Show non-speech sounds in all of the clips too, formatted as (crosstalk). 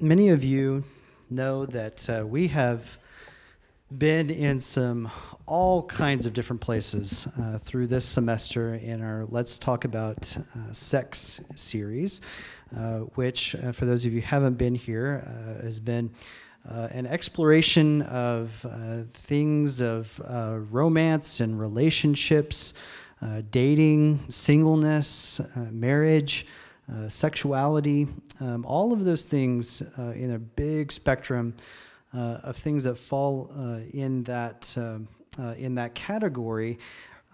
many of you know that uh, we have been in some all kinds of different places uh, through this semester in our Let's Talk About uh, Sex series, uh, which, uh, for those of you who haven't been here, uh, has been an exploration of things of romance and relationships, dating, singleness, marriage. Sexuality, um, all of those things in a big spectrum uh, of things that fall uh, in that um, uh, in that category.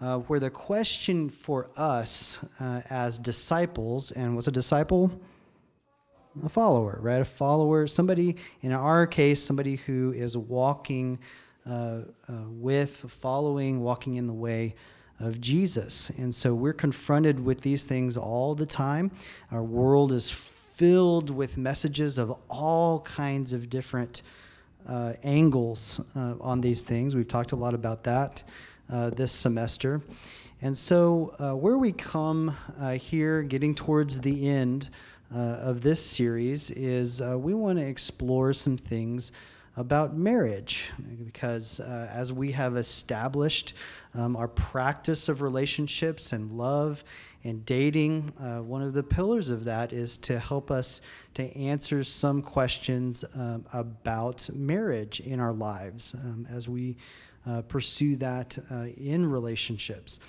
Uh, where the question for us uh, as disciples, and what's a disciple? A follower, right? A follower, somebody, in our case, somebody who is walking uh, with, following, walking in the way of Jesus. And so we're confronted with these things all the time. Our world is filled with messages of all kinds of different uh, angles uh, on these things. We've talked a lot about that uh, this semester. And so, uh, where we come uh, here, getting towards the end uh, of this series, is we want to explore some things about marriage because as we have established um, our practice of relationships and love and dating, uh, one of the pillars of that is to help us to answer some questions um, about marriage in our lives um, as we uh, pursue that uh, in relationships.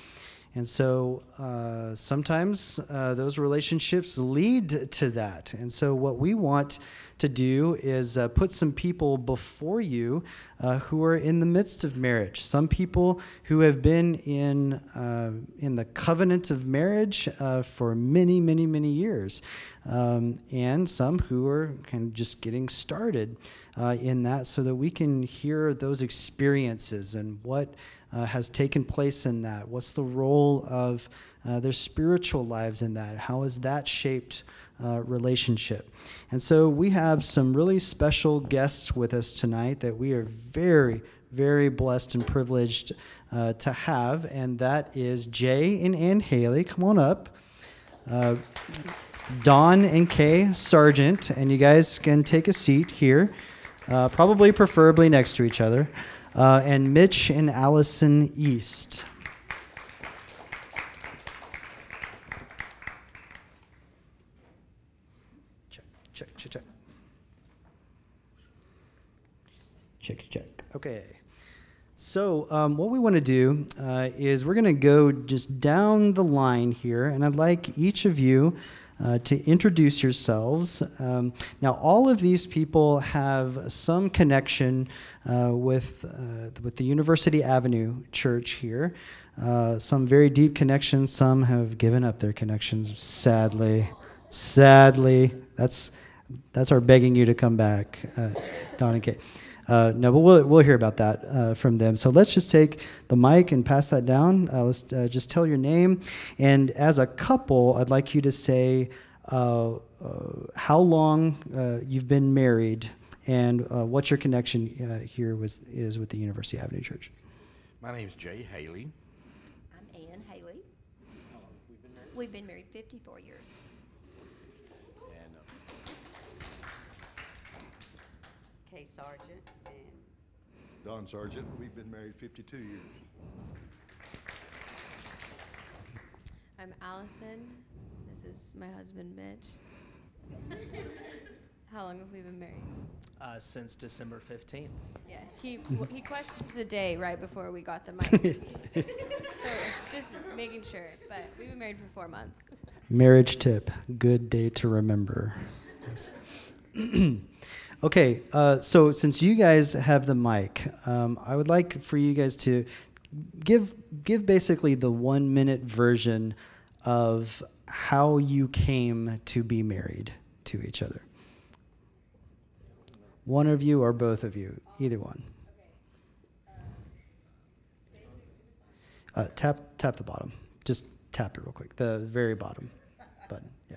And so uh, sometimes uh, those relationships lead to that. And so, what we want to do is uh, put some people before you uh, who are in the midst of marriage. Some people who have been in, uh, in the covenant of marriage uh, for many, many, many years. Um, and some who are kind of just getting started in that so that we can hear those experiences and what uh, has taken place in that? What's the role of uh, their spiritual lives in that? How has that shaped uh, relationship? And so we have some really special guests with us tonight that we are very, very blessed and privileged uh, to have, and that is Jay and Ann Haley. Come on up. Uh, Don and Kay Sargent, and you guys can take a seat here, uh, probably preferably next to each other uh, and Mitch and Allison East. Check, check, check, check. Check, check. Okay. So, um, what we want to do uh, is we're going to go just down the line here, and I'd like each of you uh, to introduce yourselves. Um, now, all of these people have some connection uh, with, uh, with the University Avenue Church here. Uh, some very deep connections, some have given up their connections, sadly. Sadly. That's, that's our begging you to come back, uh, Don and Kate. Uh, no, but we'll, we'll hear about that uh, from them. So let's just take the mic and pass that down. Uh, let's uh, just tell your name. And as a couple, I'd like you to say uh, uh, how long you've been married and what your connection here with, is with the University Avenue Church. My name is Jay Haley. I'm Ann Haley. We've been married 54 years. Kay Sargent and Don Sargent. We've been married 52 years. I'm Allison. This is my husband, Mitch. How long have we been married? Uh, since December 15th. Yeah, he w- he questioned the day right before we got the mic. (laughs) Just, so just making sure. But we've been married for four months. Marriage tip: good day to remember. (clears throat) Okay, uh, so since you guys have the mic, um, I would like for you guys to give give basically the one minute version of how you came to be married to each other. One of you or both of you, either one. Uh, tap tap the bottom. Just tap it real quick. The very bottom button. Yeah.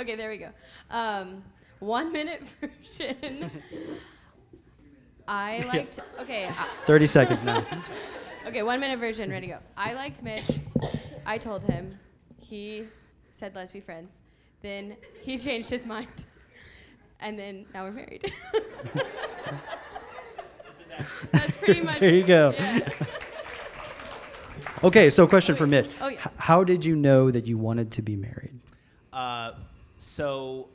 Okay, there we go. Um, one minute (laughs) version. I (laughs) liked. Okay. I, (laughs) 30 seconds now. okay, one minute version. Ready to go. I liked Mitch. I told him. he said let's be friends. Then he changed his mind, and then now we're married. That's pretty much. There you go. Yeah. Okay, so question for Mitch. Oh, yeah. H- how did you know that you wanted to be married? Uh, so,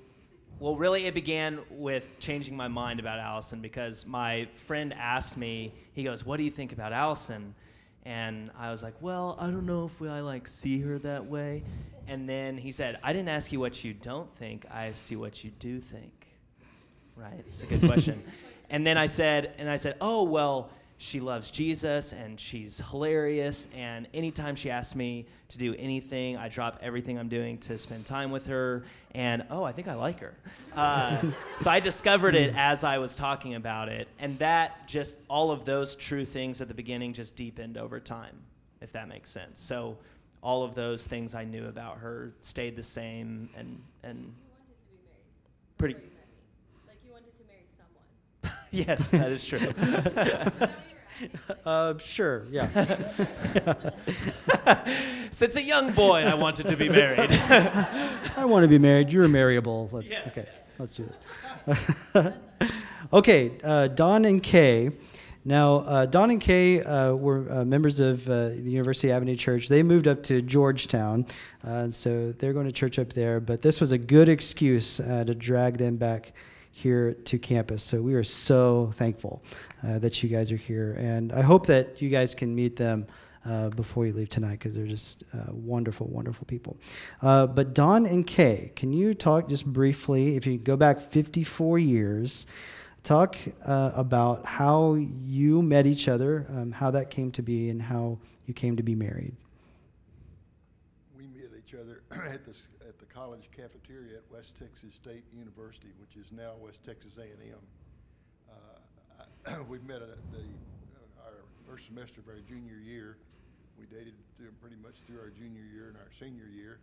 well, really, it began with changing my mind about Allison because my friend asked me, he goes, What do you think about Allison? And I was like, Well, I don't know if I like see her that way. And then he said, I didn't ask you what you don't think, I asked you what you do think. Right? It's a good question. (laughs) and then I said, and I said, Oh, well, she loves Jesus and she's hilarious. And anytime she asks me to do anything, I drop everything I'm doing to spend time with her. And oh, I think I like her. Uh, (laughs) so I discovered it as I was talking about it. And that just, all of those true things at the beginning just deepened over time, if that makes sense. So all of those things I knew about her stayed the same and, and pretty. Like you wanted to marry someone. (laughs) yes, that is true. (laughs) Uh, sure, yeah. (laughs) Since a young boy, I wanted to be married. I want to be married. You're marriable. Let's Yeah. okay. Let's do this. okay, uh, Don and Kay. Now, uh, Don and Kay uh, were uh, members of uh, the University Avenue Church. They moved up to Georgetown, uh, and so they're going to church up there. But this was a good excuse uh, to drag them back here to campus. So we are so thankful uh, that you guys are here, and I hope that you guys can meet them uh, before you leave tonight because they're just uh, wonderful, wonderful people. Uh, but Don and Kay, can you talk just briefly, if you go back 54 years, talk uh, about how you met each other, um, how that came to be, and how you came to be married? We met each other (clears throat) at the, college cafeteria at West Texas State University, which is now West Texas A and M. Uh, (clears throat) We met at the, uh, our first semester of our junior year. We dated through, pretty much through our junior year and our senior year.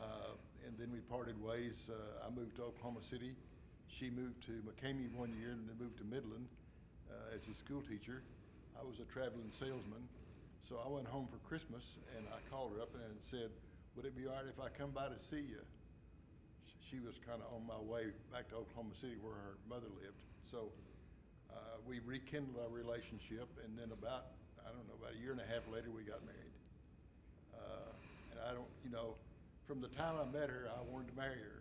Uh, And then we parted ways. Uh, I moved to Oklahoma City. She moved to McCamey one year and then moved to Midland uh, as a school teacher. I was a traveling salesman. So I went home for Christmas and I called her up and said, would it be all right if I come by to see you? She was kind of on my way back to Oklahoma City where her mother lived. So uh, we rekindled our relationship and then about, I don't know, about a year and a half later, we got married. Uh, And I don't, you know, from the time I met her, I wanted to marry her.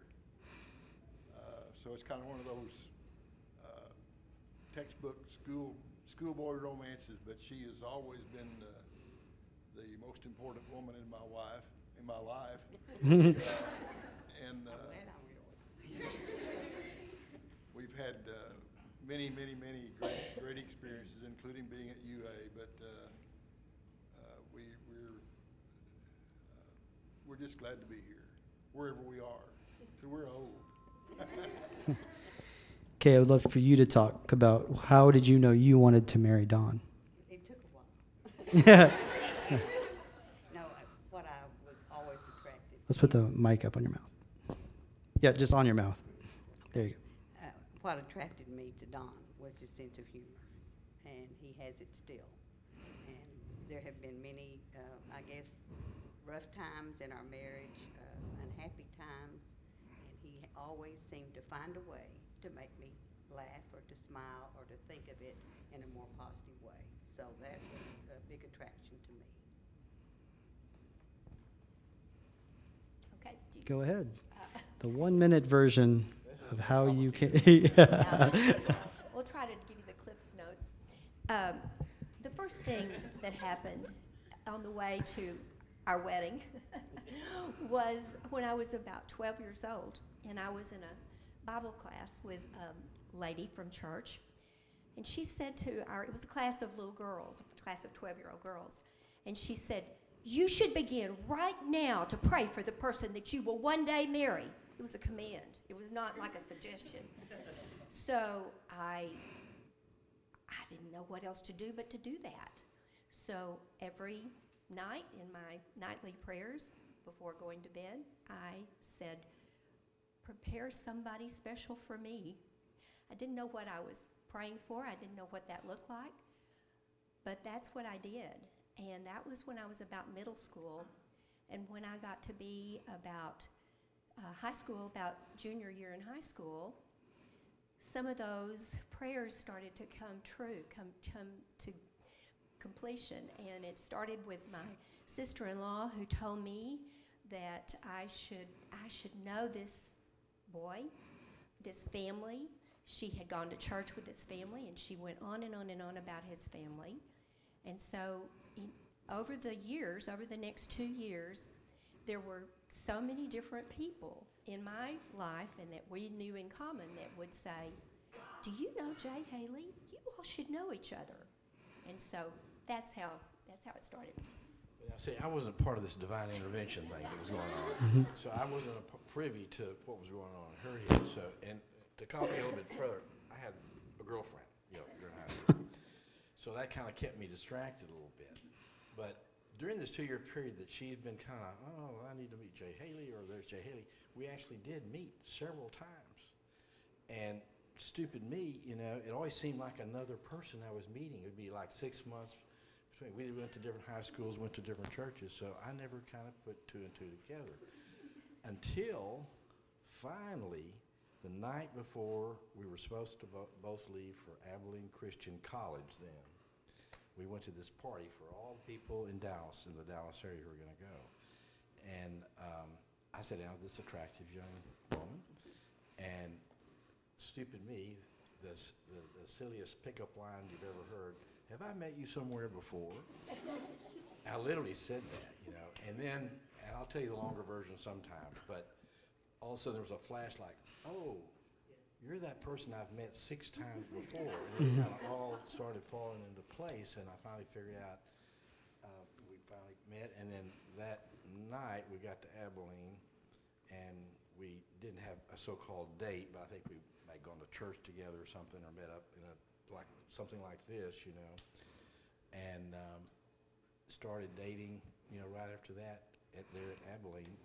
Uh, So it's kind of one of those uh, textbook school, schoolboy romances, but she has always been the most important woman in my wife, in my life. (laughs) And uh, we've had uh, many, many, many great, great experiences, including being at UA, but uh, uh, we, we're, uh, we're just glad to be here, wherever we are, 'cause we're old. (laughs) Kay, I would love for you to talk about how did you know you wanted to marry Don? It took a while. Yeah. (laughs) No, I- what I was always attracted. Let's put the mic up on your mouth. Yeah, just on your mouth. There you go. uh, what attracted me to Don was his sense of humor, and he has it still. And there have been many, uh, I guess, rough times in our marriage, uh, unhappy times, and he always seemed to find a way to make me laugh or to smile or to think of it in a more positive way. So that was a big attraction to me. Okay. you- Go ahead. uh, (laughs) The one minute version of how you can. uh, (laughs) (laughs) We'll try to give you the Cliff Notes. Um, The first thing that happened on the way to our wedding was when I was about 12 years old, and I was in a Bible class with a lady from church, and she said to our, it was a class of little girls, a class of 12 year old girls, and she said, You should begin right now to pray for the person that you will one day marry. It was a command, it was not like a suggestion. So I, I didn't know what else to do but to do that. So every night in my nightly prayers before going to bed, I said, Prepare somebody special for me. I didn't know what I was praying for, I didn't know what that looked like, but that's what I did. And that was when I was about middle school. And when I got to be about uh, high school, about junior year in high school, some of those prayers started to come true, come, come to completion. And it started with my sister-in-law who told me that I should, I should know this boy, this family. She had gone to church with his family, and she went on and on and on about his family. And so, in, over the years, over the next two years, there were so many different people in my life and that we knew in common that would say, Do you know Jay Haley? You all should know each other. And so that's how that's how it started. Now, see, I wasn't part of this divine intervention thing that was going on. Mm-hmm. So I wasn't a p- privy to what was going on in her head. So, and to comment a little bit further, I had a girlfriend, you know, during high school. (laughs) So that kind of kept me distracted a little bit. But during this two-year period that she's been kind of, oh, I need to meet Jay Haley, or there's Jay Haley, we actually did meet several times. And stupid me, you know, it always seemed like another person I was meeting. It would be like six months between. We went to different high schools, went to different churches, so I never kind of put two and two together. Until finally, the night before we were supposed to bo- both leave for Abilene Christian College then, we went to this party for all the people in Dallas, in the Dallas area who were going to go. And um, I sat down with this attractive young woman, and stupid me, the, s- the, the silliest pickup line you've ever heard, have I met you somewhere before? I literally said that, you know, and then, and I'll tell you the longer version sometime, but all of a sudden there was a flash like, oh, you're that person I've met six times before. And it kind of all started falling into place, and I finally figured out, uh, we finally met, and then that night we got to Abilene, and we didn't have a so-called date, but I think we might gone to church together or something, or met up in a, like, something like this, you know, and um, started dating, you know, right after that at, there at Abilene.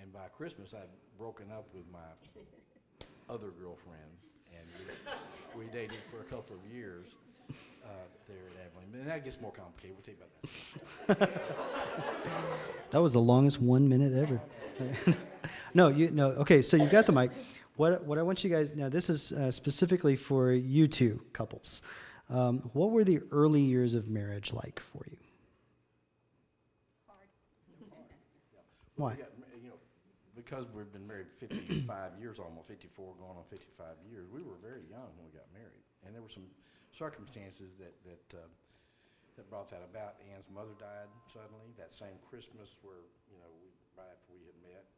And by Christmas, I'd broken up with my other girlfriend, and we, we dated for a couple of years uh, there at Abilene. And that gets more complicated. We'll tell you about that. (laughs) That was the longest one minute ever. (laughs) no, you no. Okay, so you got the mic. What what I want you guys now. This is uh, specifically for you two couples. Um, what were the early years of marriage like for you? Why? Yeah, m- you know, because we've been married 55 years, almost 54, going on 55 years, we were very young when we got married. And there were some circumstances that, that, uh, that brought that about. Ann's mother died suddenly that same Christmas where, you know, we, right after we had met.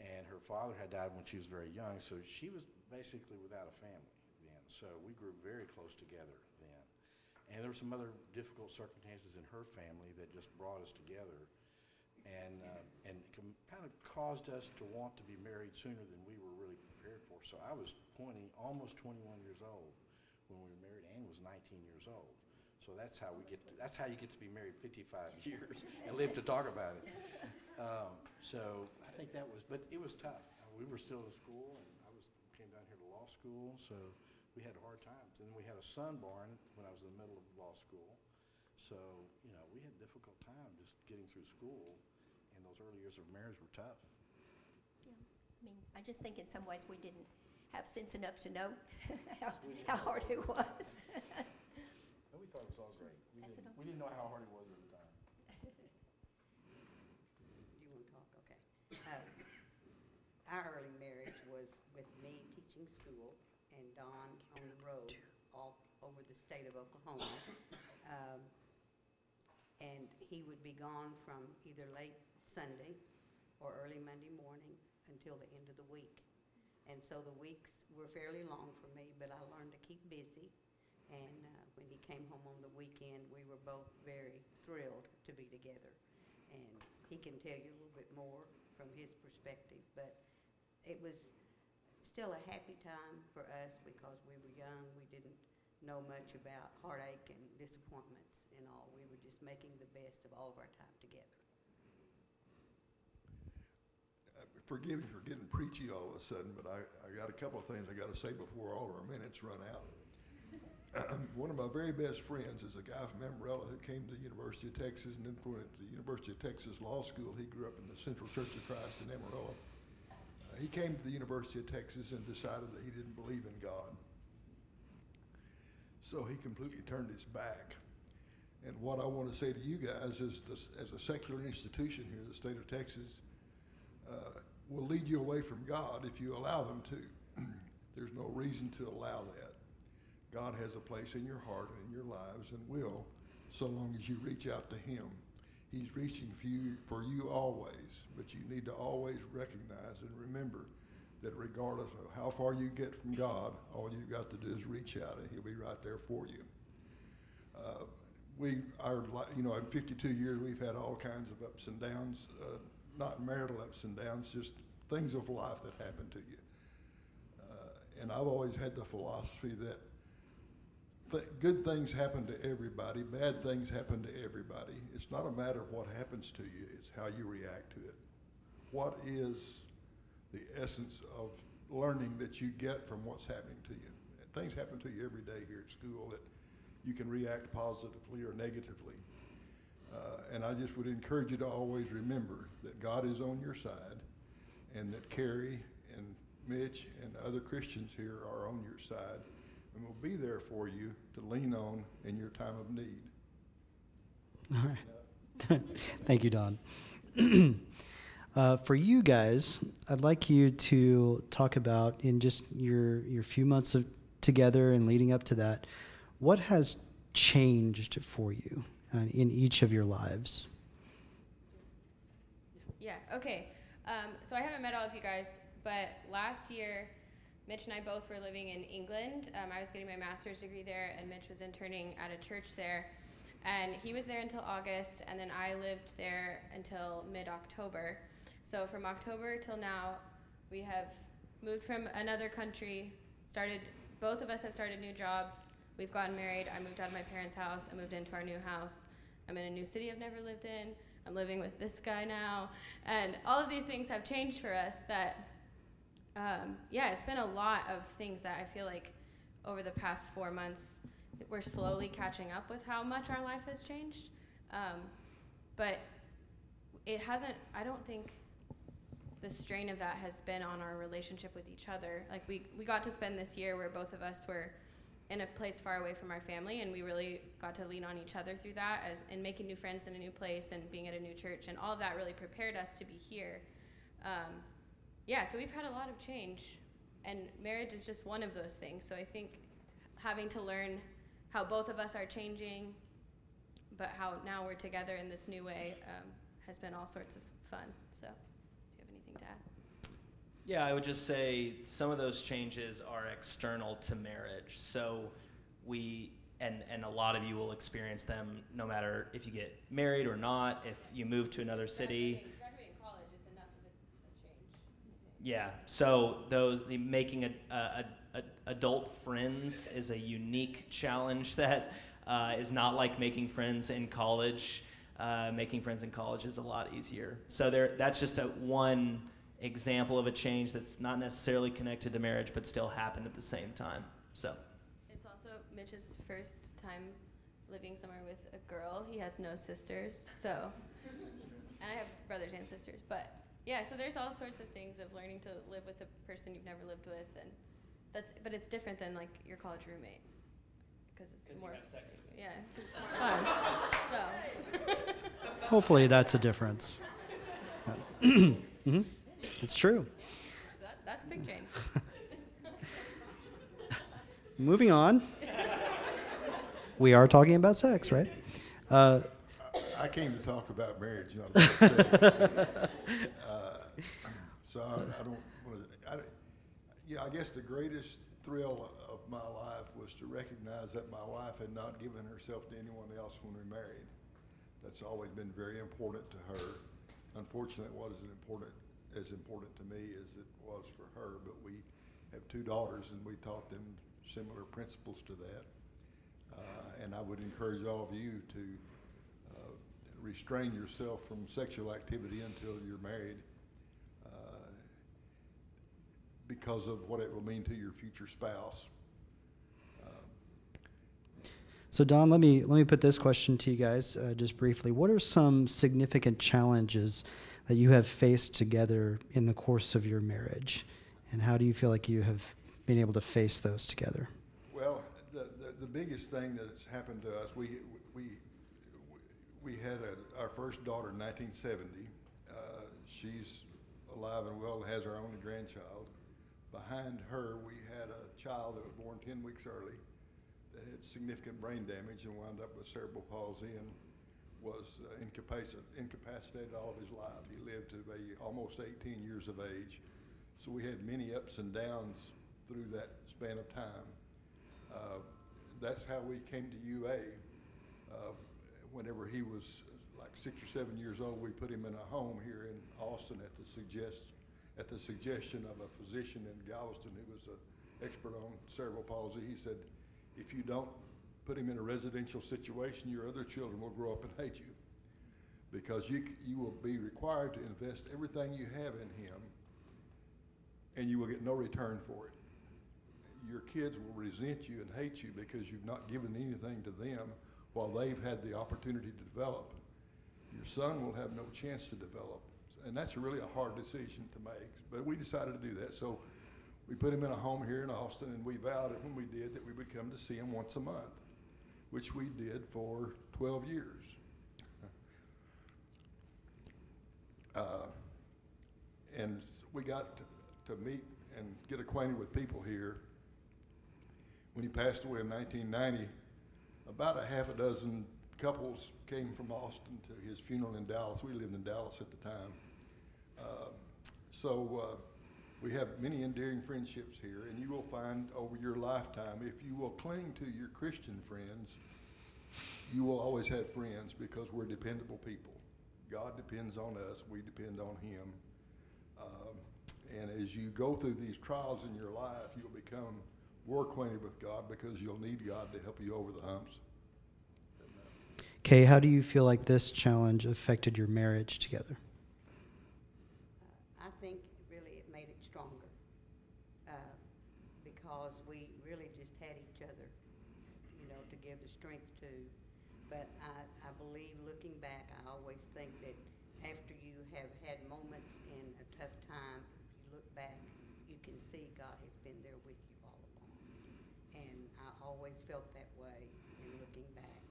And her father had died when she was very young, so she was basically without a family then. So we grew very close together then. And there were some other difficult circumstances in her family that just brought us together and, uh, and kind of caused us to want to be married sooner than we were really prepared for. So I was 20, almost 21 years old when we were married. Ann was 19 years old. So that's how we get. To, that's how you get to be married 55 (laughs) years and live to talk about it. Um, so I think that was, but it was tough. We were still in school, and I was came down here to law school, so we had hard times. And then we had a son born when I was in the middle of law school. So, you know, we had a difficult time just getting through school, and those early years of marriage were tough. Yeah. I mean, I just think in some ways we didn't have sense enough to know (laughs) how, how hard it was. But we thought it was all great. We, Pass didn't, we didn't know how hard it was at the time. You want to talk? Okay. Uh, Our early marriage was with me teaching school and Don on the road all over the state of Oklahoma. Um, And he would be gone from either late Sunday or early Monday morning until the end of the week. And so the weeks were fairly long for me, but I learned to keep busy. And uh, when he came home on the weekend, we were both very thrilled to be together. And he can tell you a little bit more from his perspective, but it was still a happy time for us because we were young. We didn't know much about heartache and disappointments and all. We were just making the best of all of our time together. Forgive me for getting preachy all of a sudden, but I, I got a couple of things I got to say before all our minutes run out. (clears throat) one of my very best friends is a guy from Amarillo who came to the University of Texas and then went to the University of Texas Law School. He grew up in the Central Church of Christ in Amarillo. Uh, he came to the University of Texas and decided that he didn't believe in God. So he completely turned his back. And what I want to say to you guys is, this, as a secular institution here, the state of Texas uh, will lead you away from God if you allow them to. (clears throat) There's no reason to allow that. God has a place in your heart and in your lives and will, so long as you reach out to Him. He's reaching for you, for you always, but you need to always recognize and remember that regardless of how far you get from God, all you've got to do is reach out and He'll be right there for you. Uh, we, our, you know, in 52 years, we've had all kinds of ups and downs, uh, not marital ups and downs, just things of life that happen to you. Uh, and I've always had the philosophy that th- good things happen to everybody, bad things happen to everybody. It's not a matter of what happens to you, it's how you react to it. What is the essence of learning that you get from what's happening to you? Things happen to you every day here at school that you can react positively or negatively. Uh, and I just would encourage you to always remember that God is on your side and that Carrie and Mitch and other Christians here are on your side and will be there for you to lean on in your time of need. All right. (laughs) Thank you, Don. (clears throat) uh, for you guys, I'd like you to talk about in just your your few months of together and leading up to that, what has changed for you uh, in each of your lives? Yeah, okay. Um, so I haven't met all of you guys, but last year, Mitch and I both were living in England. Um, I was getting my master's degree there, and Mitch was interning at a church there. And he was there until August, and then I lived there until mid October. So from October till now, we have moved from another country, started, both of us have started new jobs. We've gotten married. I moved out of my parents' house. I moved into our new house. I'm in a new city I've never lived in. I'm living with this guy now. And all of these things have changed for us that, um, yeah, it's been a lot of things that I feel like over the past four months, we're slowly catching up with how much our life has changed. Um, but it hasn't, I don't think the strain of that has been on our relationship with each other. Like we, we got to spend this year where both of us were in a place far away from our family and we really got to lean on each other through that as and making new friends in a new place and being at a new church and all of that really prepared us to be here. Um, yeah so we've had a lot of change and marriage is just one of those things. So i think having to learn how both of us are changing but how now we're together in this new way um, has been all sorts of fun so do you have anything to add Yeah, I would just say some of those changes are external to marriage. So we and and a lot of you will experience them no matter if you get married or not, if you move to another city. graduating, graduating college is enough of a, a change Yeah. So those the making a, a, a, adult friends is a unique challenge that uh, is not like making friends in college. Uh, making friends in college is a lot easier. So there, that's just a one example of a change that's not necessarily connected to marriage, but still happened at the same time. So It's also Mitch's first time living somewhere with a girl. He has no sisters, so and I have brothers and sisters. But yeah, so there's all sorts of things of learning to live with a person you've never lived with, and that's but it's different than like your college roommate because it's more yeah, 'cause it's more fun. so Hopefully, that's a difference. (laughs) (clears throat) hmm It's true. that, that's a big change. (laughs) Moving on. We are talking about sex, right? Uh, I came to talk about marriage, not about sex. (laughs) Uh, So I, I don't want to, I, you know, I guess the greatest thrill of my life was to recognize that my wife had not given herself to anyone else when we married. That's always been very important to her. Unfortunately, it wasn't important, as important to me as it was for her, but we have two daughters and we taught them similar principles to that. Uh, and I would encourage all of you to uh, restrain yourself from sexual activity until you're married uh, because of what it will mean to your future spouse. So Don, let me let me put this question to you guys uh, just briefly. What are some significant challenges that you have faced together in the course of your marriage, and how do you feel like you have been able to face those together? Well, the, the, the biggest thing that has happened to us, we, we, we had a, our first daughter in 1970. Uh, she's alive and well and has her only grandchild. Behind her, we had a child that was born 10 weeks early that had significant brain damage and wound up with cerebral palsy and was uh, incapacitated, incapacitated all of his life. He lived to be almost 18 years of age. So we had many ups and downs through that span of time. Uh, that's how we came to UA. Uh, whenever he was like six or seven years old, we put him in a home here in Austin at the suggest at the suggestion of a physician in Galveston who was an expert on cerebral palsy. He said, if you don't put him in a residential situation, your other children will grow up and hate you because you, you will be required to invest everything you have in him and you will get no return for it. Your kids will resent you and hate you because you've not given anything to them while they've had the opportunity to develop. Your son will have no chance to develop. And that's really a hard decision to make. But we decided to do that. So we put him in a home here in Austin, and we vowed when we did that we would come to see him once a month, which we did for 12 years. (laughs) Uh, and we got to, to meet and get acquainted with people here. When he passed away in 1990, about a half a dozen couples came from Austin to his funeral in Dallas. We lived in Dallas at the time. Uh, so uh, we have many endearing friendships here, and you will find over your lifetime, if you will cling to your Christian friends, you will always have friends because we're dependable people. God depends on us, we depend on Him. Um, and as you go through these trials in your life, you'll become more acquainted with God because you'll need God to help you over the humps. Kay, how do you feel like this challenge affected your marriage together? I think really it made it stronger uh, because we really just had each other, you know, to give the strength to. But I, I believe looking back, I always think that after you have had moments in a tough time, if you look back, you can see God has been there with you all along. And I always felt that way in looking back.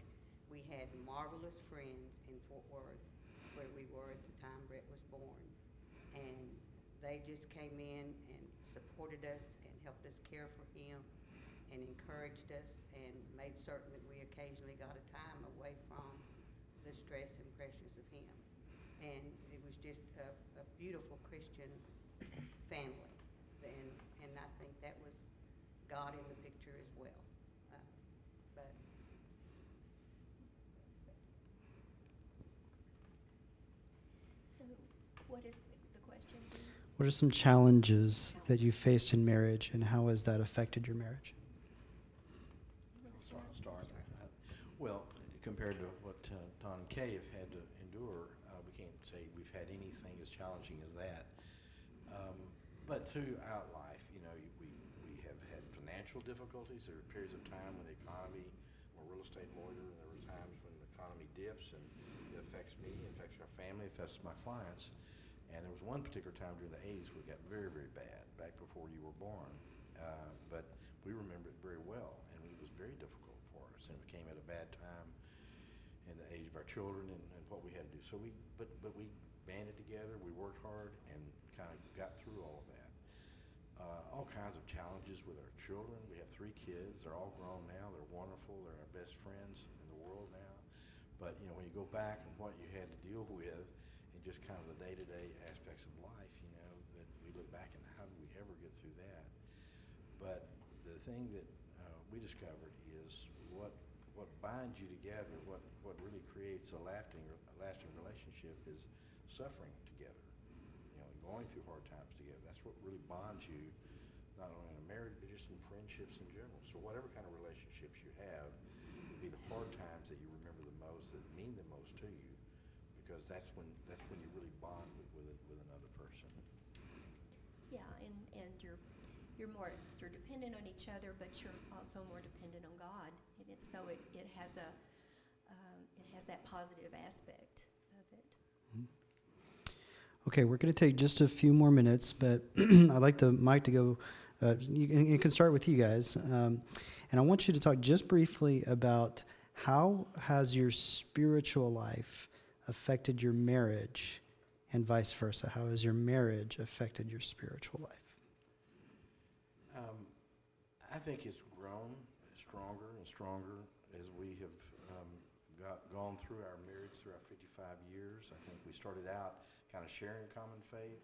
We had marvelous friends in Fort Worth where we were at the time Brett was born and they just came in and supported us and helped us care for him and encouraged us and made certain that we occasionally got a time away from the stress and pressures of him. And it was just a, a beautiful Christian family. And, and I think that was God in the picture as well. Uh, but So what is the the question? What are some challenges that you faced in marriage, and how has that affected your marriage? Start, start. Well, compared to what uh, Don and Kay have had to endure, uh, we can't say we've had anything as challenging as that. Um, but throughout life, you know, we, we have had financial difficulties. There are periods of time when the economy, a real estate lawyer, and there were times when the economy dips and it affects me, it affects our family, it affects my clients. And there was one particular time during the 80s where it got very, very bad, back before you were born. Uh, but we remember it very well, and it was very difficult for us, and it came at a bad time in the age of our children and, and what we had to do. So we, but, but we banded together, we worked hard, and kind of got through all of that. Uh, all kinds of challenges with our children. We have three kids. They're all grown now. They're wonderful. They're our best friends in the world now. But you know, when you go back and what you had to deal with, and just kind of the day-to-day aspects of life, you know, that we look back and how did we ever get through that? But the thing that uh, we discovered is what what binds you together, what what really creates a lasting a lasting relationship is suffering together. You know, going through hard times together. That's what really bonds you, not only in a marriage but just in friendships in general. So whatever kind of relationships you have, it'll be the hard times that you remember the most, that mean the most to you, because that's when that's when you really bond with with, a, with another person. Yeah, and, and your you're more you're dependent on each other, but you're also more dependent on God, and it, so it, it has a um, it has that positive aspect of it. Okay, we're going to take just a few more minutes, but (clears throat) I'd like the mic to go. Uh, you, can- it can start with you guys, um, and I want you to talk just briefly about how has your spiritual life affected your marriage, and vice versa. How has your marriage affected your spiritual life? Um, I think it's grown stronger and stronger as we have um, got, gone through our marriage, through our 55 years. I think we started out kind of sharing common faith,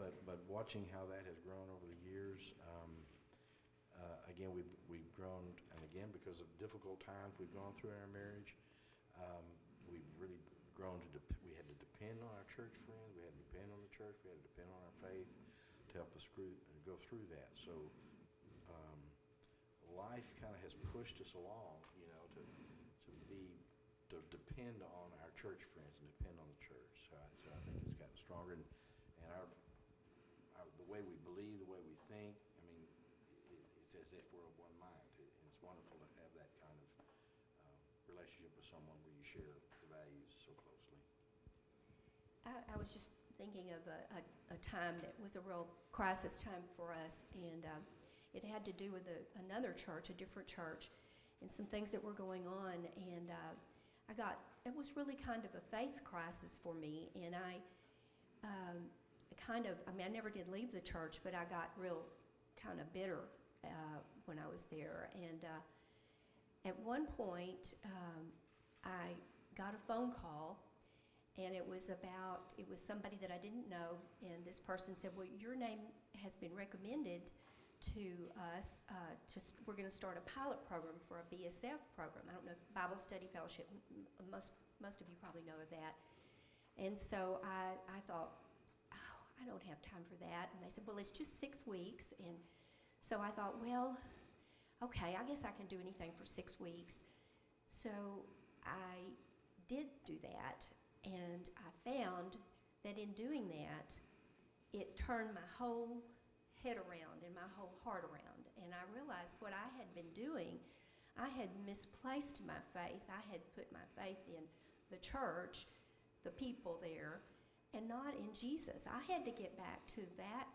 but, but watching how that has grown over the years, um, uh, again, we've, we've grown, and again, because of difficult times we've gone through in our marriage, um, we've really grown to, dep- we had to depend on our church friends, we had to depend on the church, we had to depend on our faith to help us screw, go through that. So um, life kind of has pushed us along, you know, to, to be, to depend on our church friends and depend on the church. So I, so I think it's gotten stronger and, and our, our, the way we believe, the way we think, I mean, it, it's as if we're of one mind. It- it's wonderful to have that kind of uh, relationship with someone where you share the values so closely. I, was just thinking of a, a, a time that was a real crisis time for us, and um, it had to do with a, another church, a different church, and some things that were going on. And uh, I got, it was really kind of a faith crisis for me, and I um, kind of, I mean, I never did leave the church, but I got real kind of bitter uh, when I was there. And uh, at one point, um, I got a phone call and it was about it was somebody that I didn't know, and this person said, "Well, your name has been recommended to us. Uh, to st- we're going to start a pilot program for a BSF program. I don't know Bible Study Fellowship. M- Most most of you probably know of that. And so I I thought, oh, I don't have time for that. And they said, well, it's just six weeks. And so I thought, well, okay, I guess I can do anything for six weeks. So I did do that, and I found that in doing that, it turned my whole head around and my whole heart around. And I realized what I had been doing, I had misplaced my faith. I had put my faith in the church, the people there, and not in Jesus. I had to get back to that,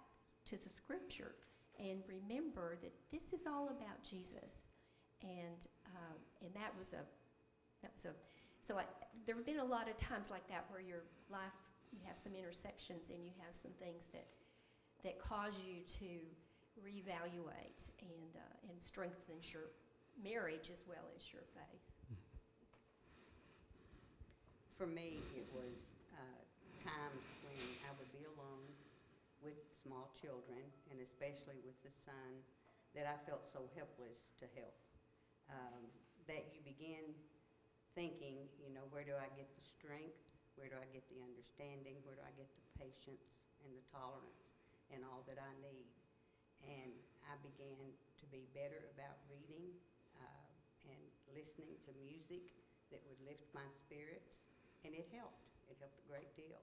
to the scripture, and remember that this is all about Jesus. And, um, and that was a, that was a, so I, there have been a lot of times like that where your life, you have some intersections and you have some things that, that cause you to reevaluate and, uh, and strengthens your marriage as well as your faith. For me, it was uh, times when I would be alone with small children, and especially with the son, that I felt so helpless to help. Um, That you begin thinking, you know, where do I get the strength? Where do I get the understanding? Where do I get the patience and the tolerance and all that I need? And I began to be better about reading uh, and listening to music that would lift my spirits, and it helped. It helped a great deal.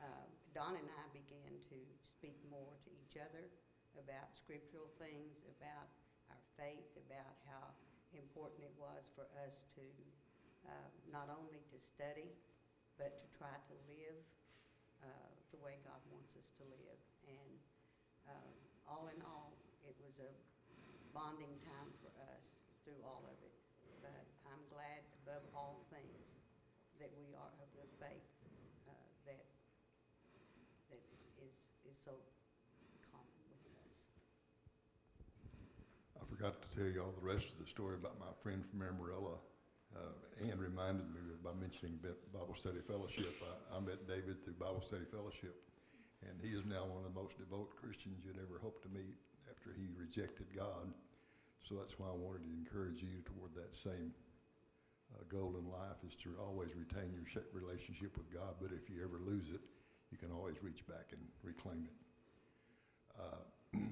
Um, Don and I began to speak more to each other about scriptural things, about our faith, about how important it was for us to uh, not only to study, but to try to live uh, the way God wants us to live. And um, all in all, it was a bonding time for us through all of it. But I'm glad above all things that we are of the faith uh, that that is is so common with us. I forgot to tell you all the rest of the story about my friend from Amarillo. Uh, Ann reminded me by mentioning Bible Study Fellowship. I, I met David through Bible Study Fellowship, and he is now one of the most devout Christians you'd ever hope to meet after he rejected God. So that's why I wanted to encourage you toward that same uh, goal in life is to always retain your relationship with God. But if you ever lose it, you can always reach back and reclaim it. Uh, (clears throat)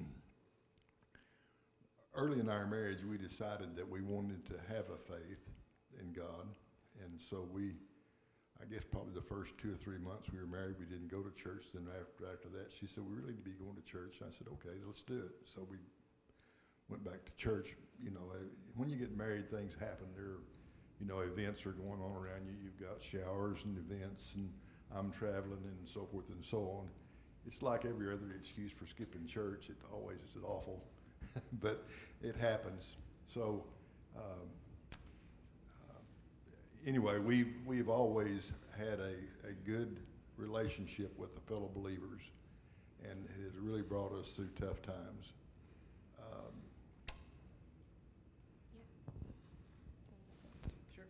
early in our marriage, we decided that we wanted to have a faith in God, and so we I guess probably the first two or three months we were married, we didn't go to church. Then after, after that, she said, we really need to be going to church. I said, okay, let's do it. So we went back to church. You know, uh, when you get married, things happen. There, you know, events are going on around you. You've got showers and events, and I'm traveling and so forth and so on. It's like every other excuse for skipping church. It always is awful, (laughs) but it happens. So, um, anyway, we we've always had a, a good relationship with the fellow believers, and it has really brought us through tough times. Um, Sure.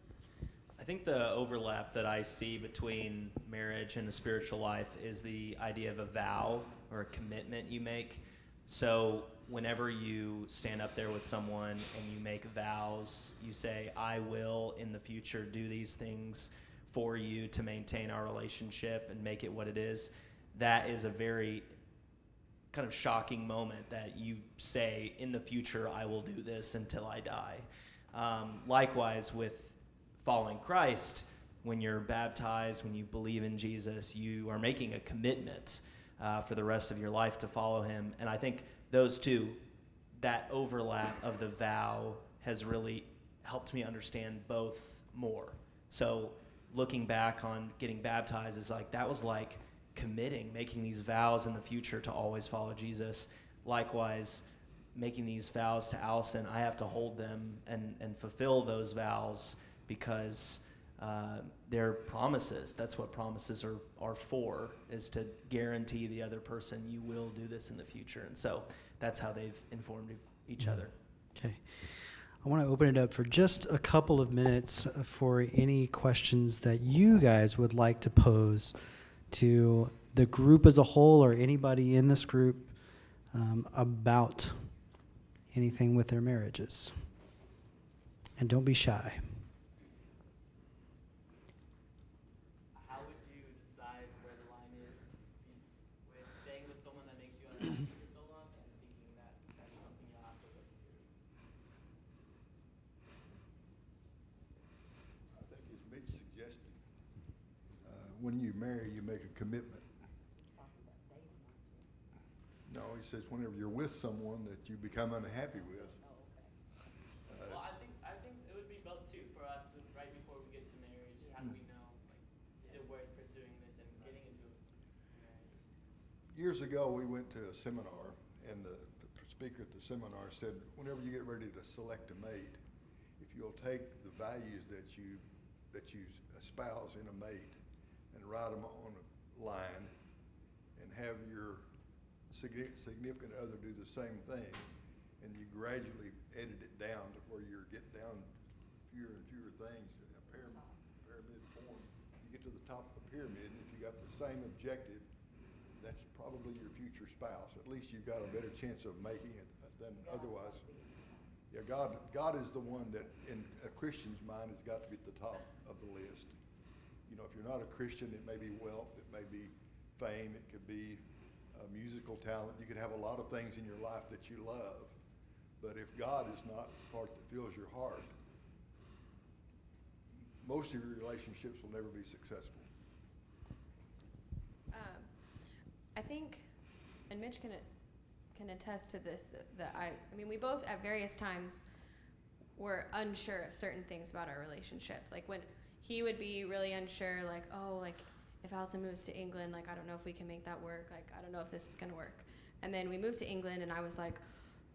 I think the overlap that I see between marriage and the spiritual life is the idea of a vow or a commitment you make. So, whenever you stand up there with someone and you make vows, you say, I will in the future do these things for you to maintain our relationship and make it what it is. That is a very kind of shocking moment that you say, in the future, I will do this until I die. Um, likewise, with following Christ, when you're baptized, when you believe in Jesus, you are making a commitment uh, for the rest of your life to follow him. And I think those two, that overlap of the vow has really helped me understand both more. So looking back on getting baptized is like that was like committing, making these vows in the future to always follow Jesus. Likewise, making these vows to Allison, I have to hold them and, and fulfill those vows because uh, they're promises. That's what promises are, are for, is to guarantee the other person you will do this in the future. And so that's how they've informed each other. Okay. I want to open it up for just a couple of minutes for any questions that you guys would like to pose to the group as a whole or anybody in this group um, about anything with their marriages. And don't be shy. How would you decide where the line is with staying with someone that makes you unhappy for so long and thinking that that's something you'll have to live through? I think as Mitch suggested, uh, when you marry, you make a commitment. No, he says whenever you're with someone that you become unhappy with. uh, Well, I think I think it would be both too for us right before we get to marriage. How do we know? Like, is it worth pursuing this and getting into marriage? Years ago, we went to a seminar, and the, the speaker at the seminar said, whenever you get ready to select a mate, if you'll take the values that you that you espouse in a mate and write them on a line, and have your significant other do the same thing, and you gradually edit it down to where you're getting down fewer and fewer things in a pyramid, pyramid form. You get to the top of the pyramid, and if you got the same objective, that's probably your future spouse. At least you've got a better chance of making it than otherwise. Yeah, God, God is the one that, in a Christian's mind, has got to be at the top of the list. You know, if you're not a Christian, it may be wealth, it may be fame, it could be uh, musical talent. You could have a lot of things in your life that you love, but if God is not the part that fills your heart, most of your relationships will never be successful. Um, I think, and Mitch can can attest to this that, that I I mean we both at various times were unsure of certain things about our relationship. Like when he would be really unsure, like oh like if Allison moves to England, like I don't know if we can make that work. Like I don't know if this is gonna work. And then we moved to England, and I was like.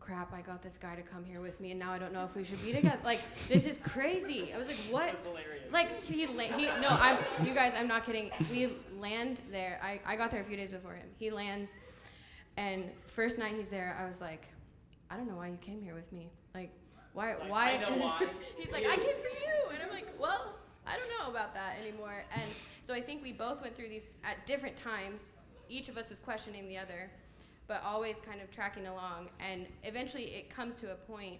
Crap! I got this guy to come here with me, and now I don't know if we should be together. (laughs) Like this is crazy. I was like, "What?" That's hilarious. Like he, la- he no, I'm you guys. I'm not kidding. We land there. I, I got there a few days before him. He lands, and first night he's there, I was like, I don't know why you came here with me. Like, why? Like, why? "I know why." (laughs) he's like, I came for you, and I'm like, well, I don't know about that anymore. And so I think we both went through these at different times. Each of us was questioning the other, but always kind of tracking along. And eventually, it comes to a point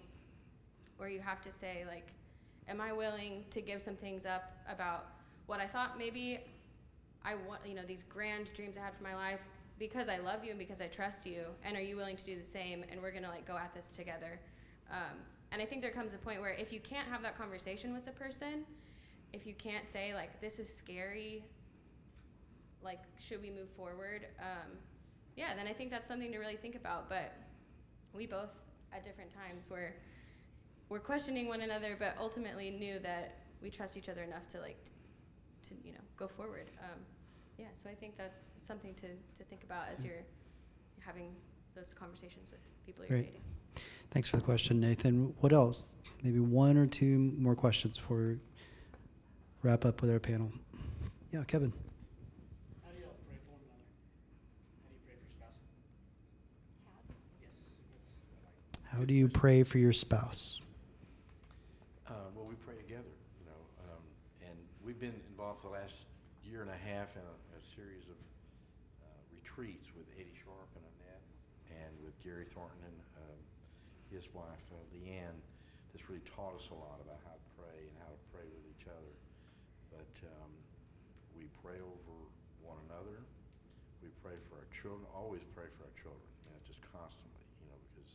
where you have to say like am i willing to give some things up about what i thought maybe i want you know these grand dreams i had for my life because i love you and because i trust you and are you willing to do the same and we're going to like go at this together um, and i think there comes a point where if you can't have that conversation with the person if you can't say like this is scary, like should we move forward? Um, yeah, then I think that's something to really think about. But we both at different times were were questioning one another, but ultimately knew that we trust each other enough to like t- to you know go forward. Um, yeah, so I think that's something to, to think about as you're having those conversations with people you're Great. dating. Thanks for the question, Nathan. What else? Maybe one or two more questions before we wrap up with our panel. Yeah, Kevin. How do you pray for one another? How do you pray for your spouse? Yes. How do you pray for your spouse? Uh, well, we pray together, you know, um, and we've been involved the last year and a half in a, a series of uh, retreats with Eddie Sharp and Annette, and with Gary Thornton and um, his wife uh, Leanne. This really taught us a lot about how to pray and how to pray with each other. But um, we pray over one another. We pray for our children. Always pray for our children. You just constantly. You know, because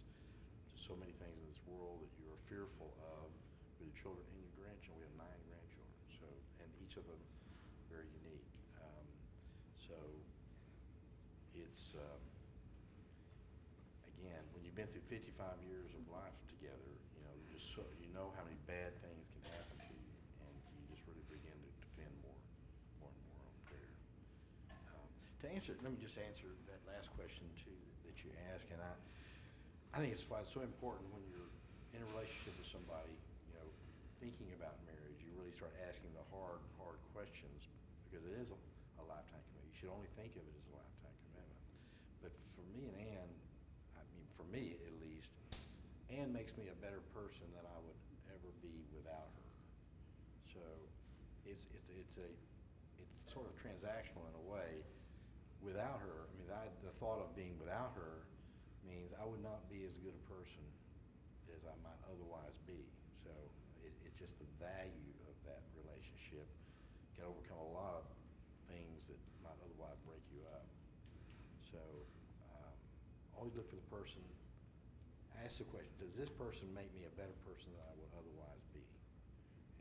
there's so many things in this world that you are fearful of with your children and your grandchildren. We have nine grandchildren, so and each of them very unique. Um, so it's um, again when you've been through 55 years of life together, you know, just so, you know how many bad things can happen to you, and you just really begin to depend more, more and more on prayer. Um, to answer, let me just answer that last question too that you asked, and I, I think it's why it's so important when you're in a relationship with somebody, you know, thinking about marriage, you really start asking the hard, hard questions because it is a, a lifetime commitment. You should only think of it as a lifetime commitment. But for me and Ann, I mean, for me at least, Ann makes me a better person than I would ever be without her. So it's it's it's a it's sort of transactional in a way. Without her, I mean, I, the thought of being without her means I would not be as good a person as I might otherwise be. So it, it's just the value of that relationship can overcome a lot of things that might otherwise break you up. So um, always look for the person. Ask the question: Does this person make me a better person than I would otherwise be?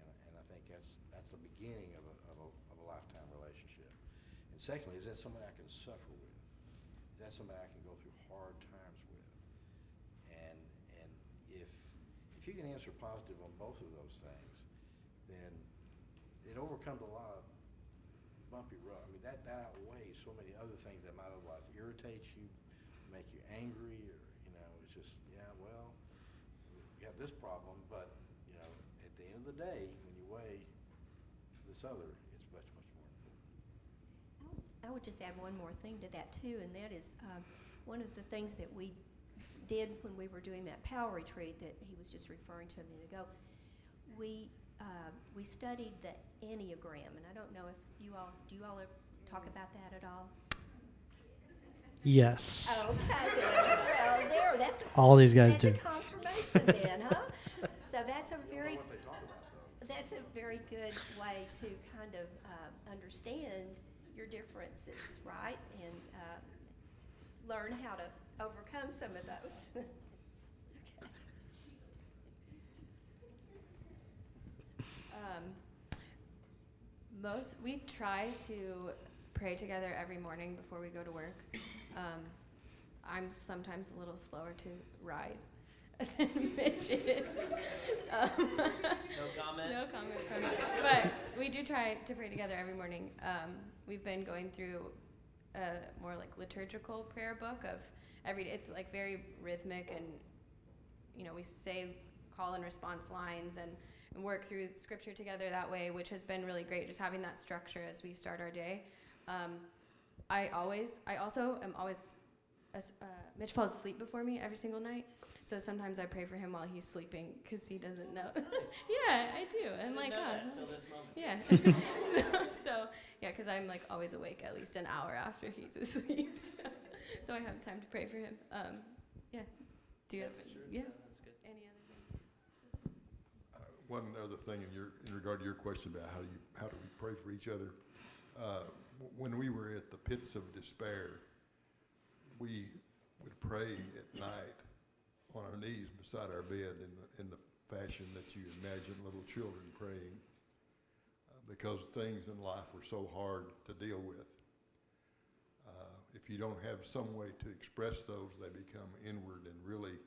And, and I think that's that's the beginning of a, of a, of a lifetime relationship. And secondly, is that somebody I can suffer with? Is that somebody I can go through hard times with? And and if if you can answer positive on both of those things, then it overcomes a lot of bumpy road. I mean that that outweighs so many other things that might otherwise irritate you, make you angry, or you know, it's just yeah, well, you have this problem, but you know, at the end of the day, when you weigh this other, it's much much more important. I would just add one more thing to that too, and that is um, one of the things that we did when we were doing that power retreat that he was just referring to a minute ago. We uh, we studied the enneagram, and I don't know if you all do you all talk about that at all. Yes. (laughs) Okay, well, there, that's All these guys that's do. a confirmation then, (laughs) huh? So that's a very What they talk about that's a very good way to kind of uh, understand your differences, right? And uh, learn how to overcome some of those. (laughs) okay. Um, most we try to pray together every morning before we go to work. Um, I'm sometimes a little slower to rise (laughs) than Mitch is. Um, No comment. (laughs) No comment from. But we do try to pray together every morning. Um, we've been going through a more like liturgical prayer book of every. It's like very rhythmic, and you know we say call and response lines and, and work through scripture together that way, which has been really great. Just having that structure as we start our day. Um, I always, I also am always. As- Uh, Mitch falls asleep before me every single night, so sometimes I pray for him while he's sleeping because he doesn't know. Nice. (laughs) yeah, I do. I'm Didn't like, know oh, that until this moment. yeah. so, (laughs) (laughs) so, yeah, because I'm like always awake at least an hour after he's asleep, so, so I have time to pray for him. Um, yeah. Do you That's have? true. Yeah. That's good. Any other things? Uh, One other thing in your, in regard to your question about how do you, how do we pray for each other? Uh, w- When we were at the pits of despair, we would pray at night on our knees beside our bed in the, in the fashion that you imagine little children praying. because things in life were so hard to deal with. Uh, if you don't have some way to express those, they become inward and really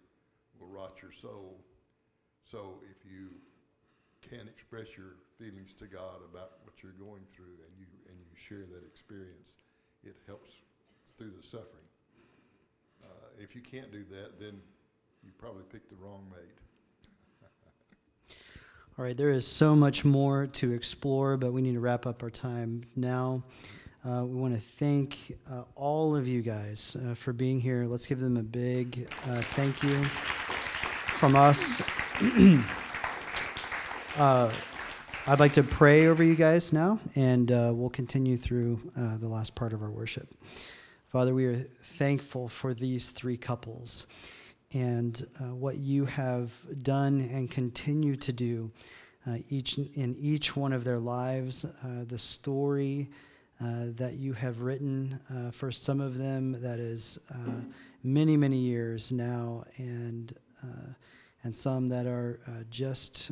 will rot your soul. So if you can express your feelings to God about what you're going through and you, and you share that experience, it helps through the suffering. Uh, if you can't do that, then you probably picked the wrong mate. (laughs) All right, there is so much more to explore, but we need to wrap up our time now. Uh, we want to thank uh, all of you guys uh, for being here. Let's give them a big uh, thank you from us. (clears throat) Uh, I'd like to pray over you guys now, and uh, we'll continue through the last part of our worship. Father, we are thankful for these three couples and uh, what you have done and continue to do uh, each in each one of their lives, uh, the story uh, that you have written uh, for some of them that is uh, many many years now, and and some that are just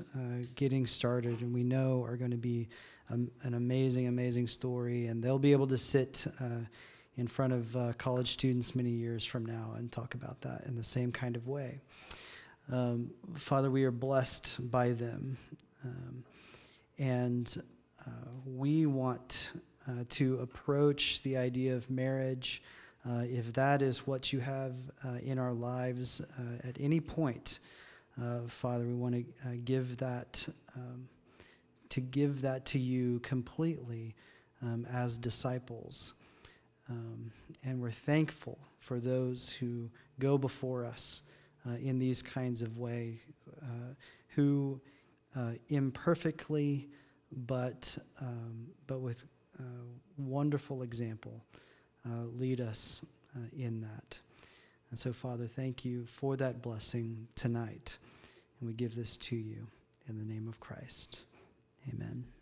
getting started, and we know are going to be um, an amazing amazing story, and they'll be able to sit in front of uh, college students many years from now and talk about that in the same kind of way. Um, Father, we are blessed by them. Um, and uh, we want uh, to approach the idea of marriage, uh, if that is what you have uh, in our lives uh, at any point. Father, we want to give that. Um, to give that to you completely um, as disciples. Um, and we're thankful for those who go before us uh, in these kinds of ways, uh, who uh, imperfectly, but, um, but with uh, wonderful example, uh, lead us uh, in that. And so, Father, thank you for that blessing tonight. And we give this to you in the name of Christ. Amen.